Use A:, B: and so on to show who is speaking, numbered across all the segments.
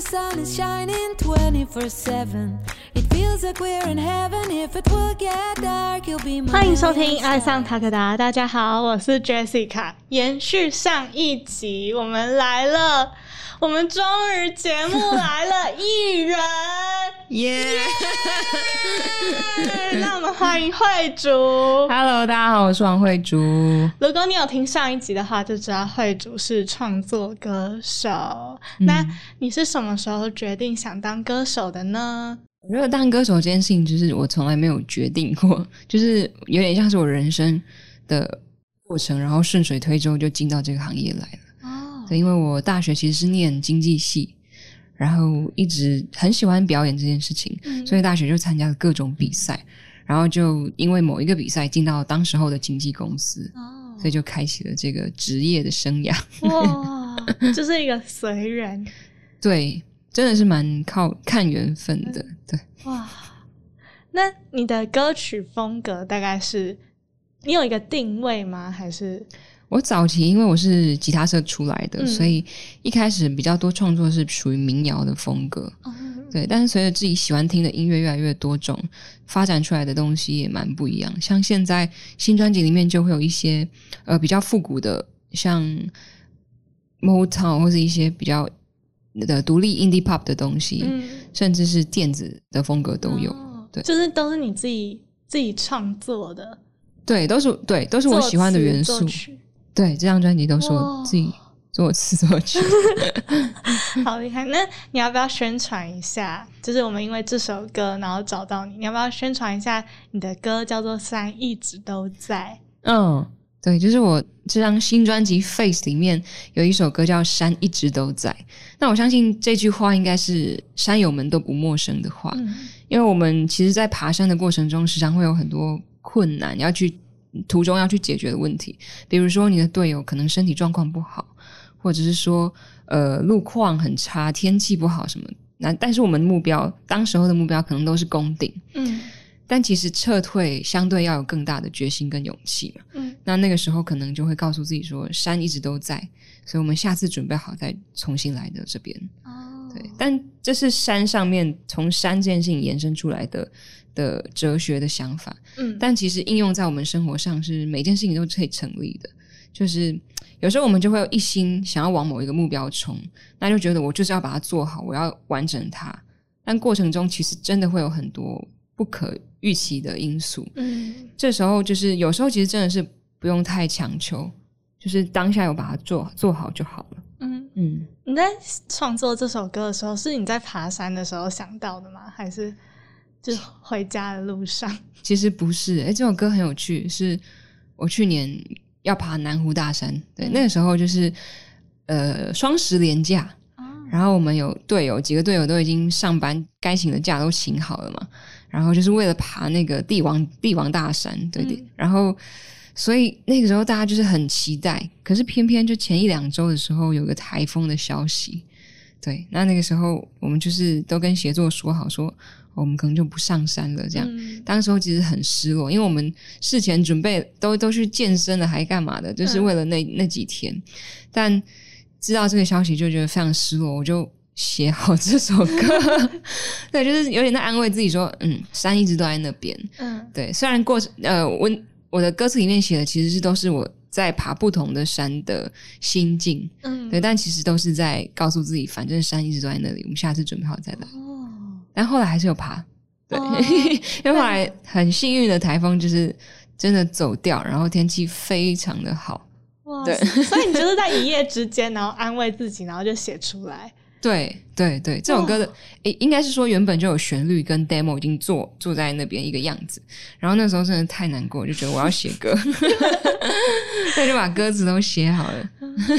A: the sun is shining 24 7. It feels like we're in heaven. If it will get dark, you'll be my
B: 欢迎收听《爱上塔克达》，大家好，我是 Jessica。延续上一集，我们来了，我们终于节目来了艺人，
C: 耶
B: 那我们欢迎慧竹。
C: ！Hello，大家好，我是王慧竹。
B: 如果你有听上一集的话，就知道慧竹是创作歌手。
C: 嗯
B: 那你是什么时候决定想当歌手的呢？
C: 我觉得当歌手这件事情，就是我从来没有决定过，就是有点像是我人生的过程，然后顺水推舟就进到这个行业来了。
B: 哦，
C: 对，因为我大学其实是念经济系，然后一直很喜欢表演这件事情，
B: 嗯
C: 所以大学就参加了各种比赛，然后就因为某一个比赛进到当时候的经纪公司，
B: 哦
C: 所以就开启了这个职业的生涯。
B: 哇，就是一个随缘。
C: 对，真的是蛮靠看缘分的。对，
B: 哇，那你的歌曲风格大概是你有一个定位吗？还是
C: 我早期因为我是吉他社出来的，
B: 嗯。
C: 所以一开始比较多创作是属于民谣的风格。对，但是随着自己喜欢听的音乐越来越多种，发展出来的东西也蛮不一样。像现在新专辑里面就会有一些呃比较复古的，像 Motown 或是一些比较的独立 indie pop 的东西，
B: 嗯。
C: 甚至是电子的风格都有。
B: 哦。
C: 对。
B: 就是都是你自己自己创作的，
C: 对，都是对，都是我喜欢的元素对，这张专辑都是我自己作词作曲。
B: 好厉害！那你要不要宣传一下？就是我们因为这首歌，然后找到你，你要不要宣传一下你的歌叫做《山一直都在
C: 嗯，对，就是我这张新专辑《Face》里面有一首歌叫《山一直都在》。那我相信这句话应该是山友们都不陌生的话，》？
B: 嗯
C: 因为我们其实，在爬山的过程中，时常会有很多困难要去途中要去解决的问题，比如说你的队友可能身体状况不好，或者是说呃路况很差、天气不好什么。那但是我们目标当时候的目标可能都是攻顶，
B: 嗯
C: 但其实撤退相对要有更大的决心跟勇气嘛。
B: 嗯
C: 那那个时候可能就会告诉自己说，山一直都在，所以我们下次准备好再重新来的这边。
B: 哦
C: 对，但这是山上面从山这件事情延伸出来的的哲学的想法，
B: 嗯
C: 但其实应用在我们生活上是每件事情都可以成立的。就是有时候我们就会有一心想要往某一个目标冲，那就觉得我就是要把它做好，我要完成它。但过程中其实真的会有很多不可预期的因素，
B: 嗯
C: 这时候就是有时候其实真的是不用太强求，就是当下有把它做做好就好了。
B: 嗯，
C: 嗯，
B: 你在创作这首歌的时候，是你在爬山的时候想到的吗？还是就回家的路上？
C: 其实不是，诶，这首歌很有趣，是我去年要爬南湖大山，对，
B: 嗯。
C: 那个时候就是呃双十连假，
B: 哦。
C: 然后我们有队友几个队友都已经上班，该请的假都请好了嘛，然后就是为了爬那个帝王帝王大山，对对，
B: 嗯
C: 然后所以那个时候大家就是很期待，可是偏偏就前一两周的时候有个台风的消息，对，那那个时候我们就是都跟协作说好说，哦我们可能就不上山了，这样。
B: 嗯
C: 当时候其实很失落，因为我们事前准备都都去健身了，还干嘛的，就是
B: 嗯
C: 为了那、那几天。但知道这个消息就觉得非常失落，我就写好这首歌，对，就是有点在安慰自己说，嗯，山一直都在那边。
B: 嗯
C: 对，虽然过呃，我我的歌词里面写的其实是都是我在爬不同的山的心境，
B: 嗯，
C: 对，但其实都是在告诉自己，反正山一直都在那里，我们下次准备好再来。
B: 哦，
C: 但后来还是有爬，对，
B: 哦
C: 因为后来很幸运的台风就是真的走掉，然后天气非常的好，
B: 哇，
C: 对
B: 所以你就是在一夜之间，然后安慰自己，然后就写出来。
C: 对对对，这首歌的诶、应该是说原本就有旋律跟 demo 已经做做在那边一个样子，然后那时候真的太难过，就觉得我要写歌，所以就把歌词都写好了。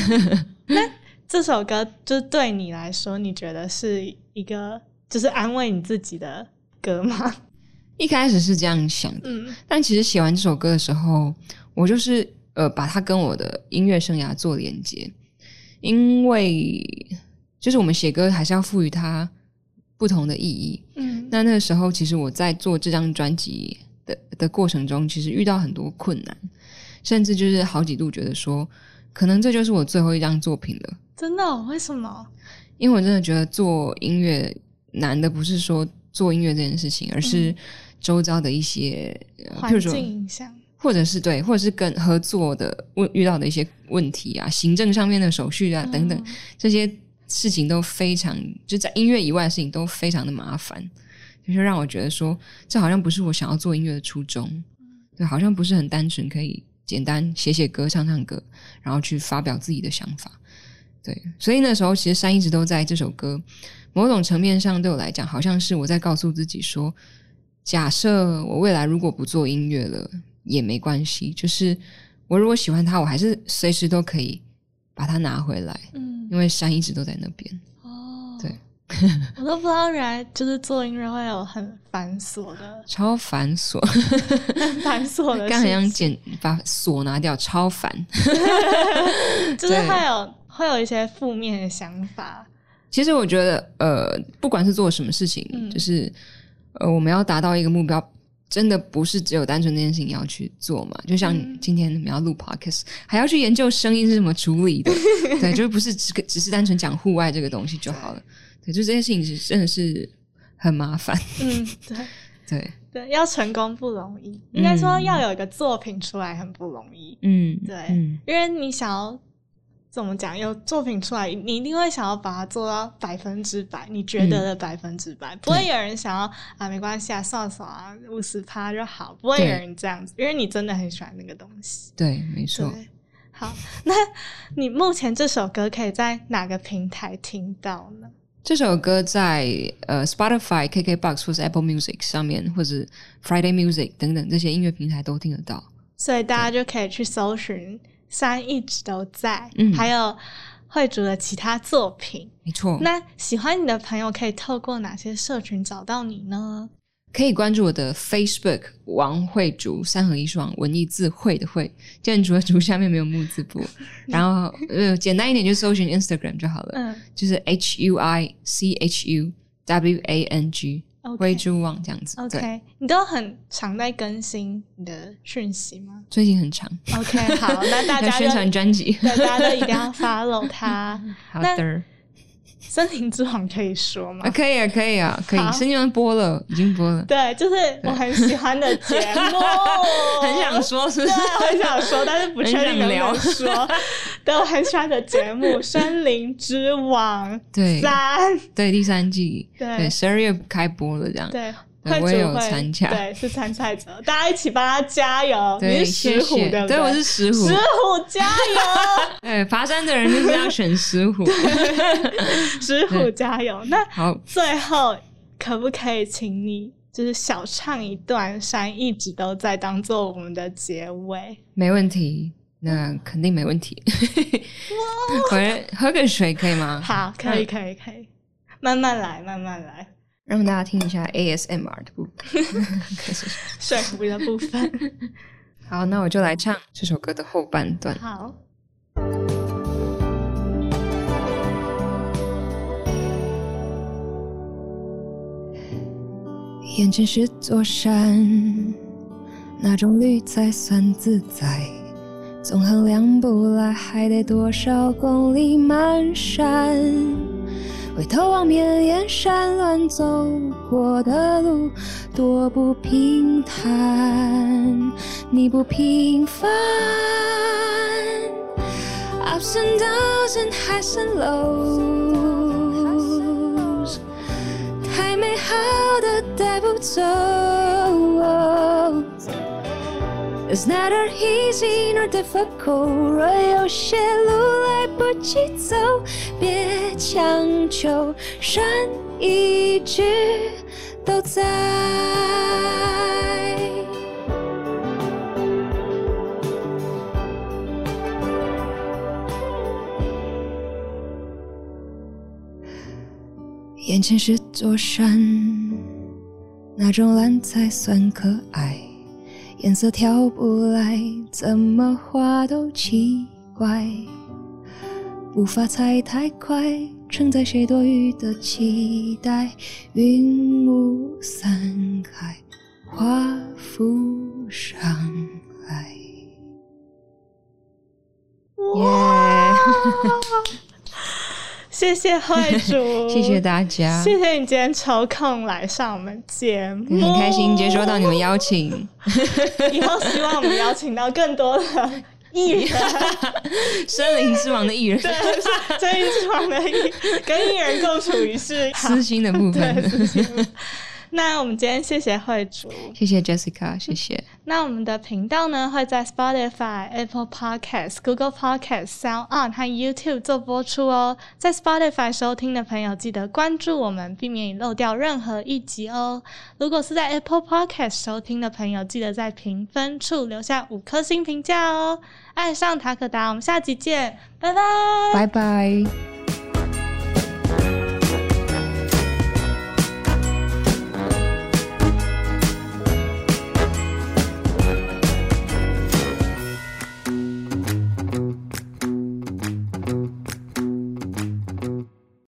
B: 那这首歌就是对你来说，你觉得是一个就是安慰你自己的歌吗？
C: 一开始是这样想的，
B: 嗯
C: 但其实写完这首歌的时候，我就是呃把它跟我的音乐生涯做连接，因为就是我们写歌还是要赋予它不同的意义。
B: 嗯
C: 那那个时候，其实我在做这张专辑的的过程中，其实遇到很多困难，甚至就是好几度觉得说，可能这就是我最后一张作品了。
B: 真的哦、为什么？
C: 因为我真的觉得做音乐难的不是说做音乐这件事情，而是周遭的一些，呃譬
B: 环
C: 如说
B: 境影响，
C: 或者是对，或者是跟合作的问遇到的一些问题啊，行政上面的手续啊等等，
B: 嗯
C: 这些事情都非常就在音乐以外的事情都非常的麻烦，就是让我觉得说，这好像不是我想要做音乐的初衷，对，好像不是很单纯可以简单写写歌、唱唱歌，然后去发表自己的想法，对，所以那时候其实山一直都在这首歌，某种层面上对我来讲，好像是我在告诉自己说，假设我未来如果不做音乐了也没关系，就是我如果喜欢它，我还是随时都可以把它拿回来，
B: 嗯，
C: 因为山一直都在那边。
B: 哦，
C: 对，
B: 我都不知道原来就是做音乐会有很繁琐的、
C: 超繁琐，
B: 很 繁琐的
C: 刚很想，剪把锁拿掉，超烦。
B: 就是
C: 对
B: 会有会有一些负面的想法，
C: 其实我觉得，呃，不管是做什么事情，
B: 嗯。
C: 就是呃，我们要达到一个目标，真的不是只有单纯那件事情要去做嘛。就像
B: 嗯。
C: 今天我们要录 podcast，还要去研究声音是怎么处理的，对，就是不是只只是单纯讲户外这个东西就好了。对，就这件事情是真的是很麻烦。
B: 嗯，对。
C: 对，
B: 对，要成功不容易，应该说要有一个作品出来很不容易，
C: 嗯，
B: 对。
C: 嗯，
B: 因为你想要怎么讲，有作品出来，你一定会想要把它做到百分之百，你觉得的百分之百，不会有人想要啊，没关系啊，算了算了啊，五十趴就好，不会有人这样子，因为你真的很喜欢那个东西。
C: 对，没错。
B: 好，那你目前这首歌可以在哪个平台听到呢？
C: 这首歌在呃 Spotify、KKBox 或是 Apple Music 上面，或者 Friday Music 等等这些音乐平台都听得到。
B: 所以大家就可以去搜寻“山一直都在”，
C: 嗯
B: 还有慧竹的其他作品。
C: 没错，
B: 那喜欢你的朋友可以透过哪些社群找到你呢？
C: 可以关注我的 Facebook 王慧竹三合一双文艺字慧的慧，建筑的竹下面没有木字部，然后呃简单一点就搜寻 Instagram 就好了，
B: 嗯
C: 就是 H U I C H U W A N G 慧珠网这样子。
B: OK，你都很常在更新你的讯息吗
C: 最近很长
B: ，？OK，好，那大 家
C: 要宣传
B: 就
C: 专辑。
B: 对大家都一定要 follow 他。
C: 好的，
B: 森林之王可以说吗？
C: 啊，？可以啊，可以啊，可以。
B: 森
C: 林之王播了，已经播了，
B: 对，就是我很喜欢的节目，
C: 很想说，是不，是？
B: 很想说，但是不确定能不能说。对，我很喜欢的节目《森林之王
C: 对。
B: 三》，
C: 对，第三季，
B: 对。
C: 对，十二月开播了，这样。
B: 对，
C: 对我也有参加。
B: 对，是参赛者，大家一起帮他加油。
C: 对，
B: 你是石虎
C: 谢谢。
B: 对不
C: 对，我是石虎。
B: 石。虎加油，
C: 对，爬山的人就是要选石虎。
B: 石虎加油。那
C: 好，
B: 最后可不可以请你就是小唱一段《山一直都在》当做我们的结尾？
C: 没问题，那肯定没问题。我 喝个水可以吗？
B: 好，可以，
C: 嗯
B: 可以，可以，慢慢来，慢慢来。
C: 让大家听一下 ASMR 的部分。
B: 水壶的部分，
C: 好，那我就来唱这首歌的后半段。
B: 好。
C: 眼前是座山，哪种绿才算自在？总衡量不来，还得多少公里漫山？回头望遍燕山乱走过的路，多不平坦，你不平凡。Ups and downs and highs and lows，带不走。It's neither easy nor difficult，若有些路来不及走，别强求，山一直都在。眼前是座山， 哪种蓝才算可爱？颜色调不来，怎么画都奇怪。步伐踩太快，承载谁多余的期待？云雾散开，花浮上来。
B: 哇！谢谢慧主，
C: 谢谢大家，
B: 谢谢你今天抽空来上我们节目，
C: 很开心接收到你们邀请。
B: 以后希望我们邀请到更多的艺人，
C: 森林之王的艺人，
B: 对，森林之王的艺，跟艺人共处一室，
C: 私心的部分。
B: 那我们今天谢谢慧主，
C: 谢谢 Jessica，谢谢。
B: 那我们的频道呢会在 Spotify、Apple Podcasts、Google Podcasts、Sound On 和 YouTube 做播出哦。在 Spotify 收听的朋友记得关注我们，避免你漏掉任何一集哦。如果是在 Apple Podcast 收听的朋友，记得在评分处留下五颗星评价哦。爱上塔可达，我们下集见，拜拜，
C: 拜拜。